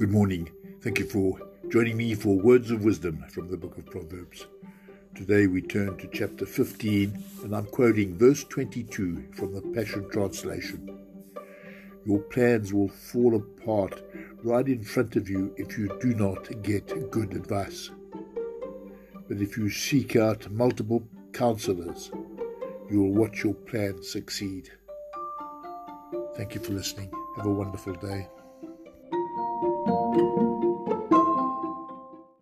Good morning. Thank you for joining me for Words of Wisdom from the book of Proverbs. Today we turn to chapter 15, and I'm quoting verse 22 from the Passion Translation. Your plans will fall apart right in front of you if you do not get good advice. But if you seek out multiple counselors, you will watch your plans succeed. Thank you for listening. Have a wonderful day.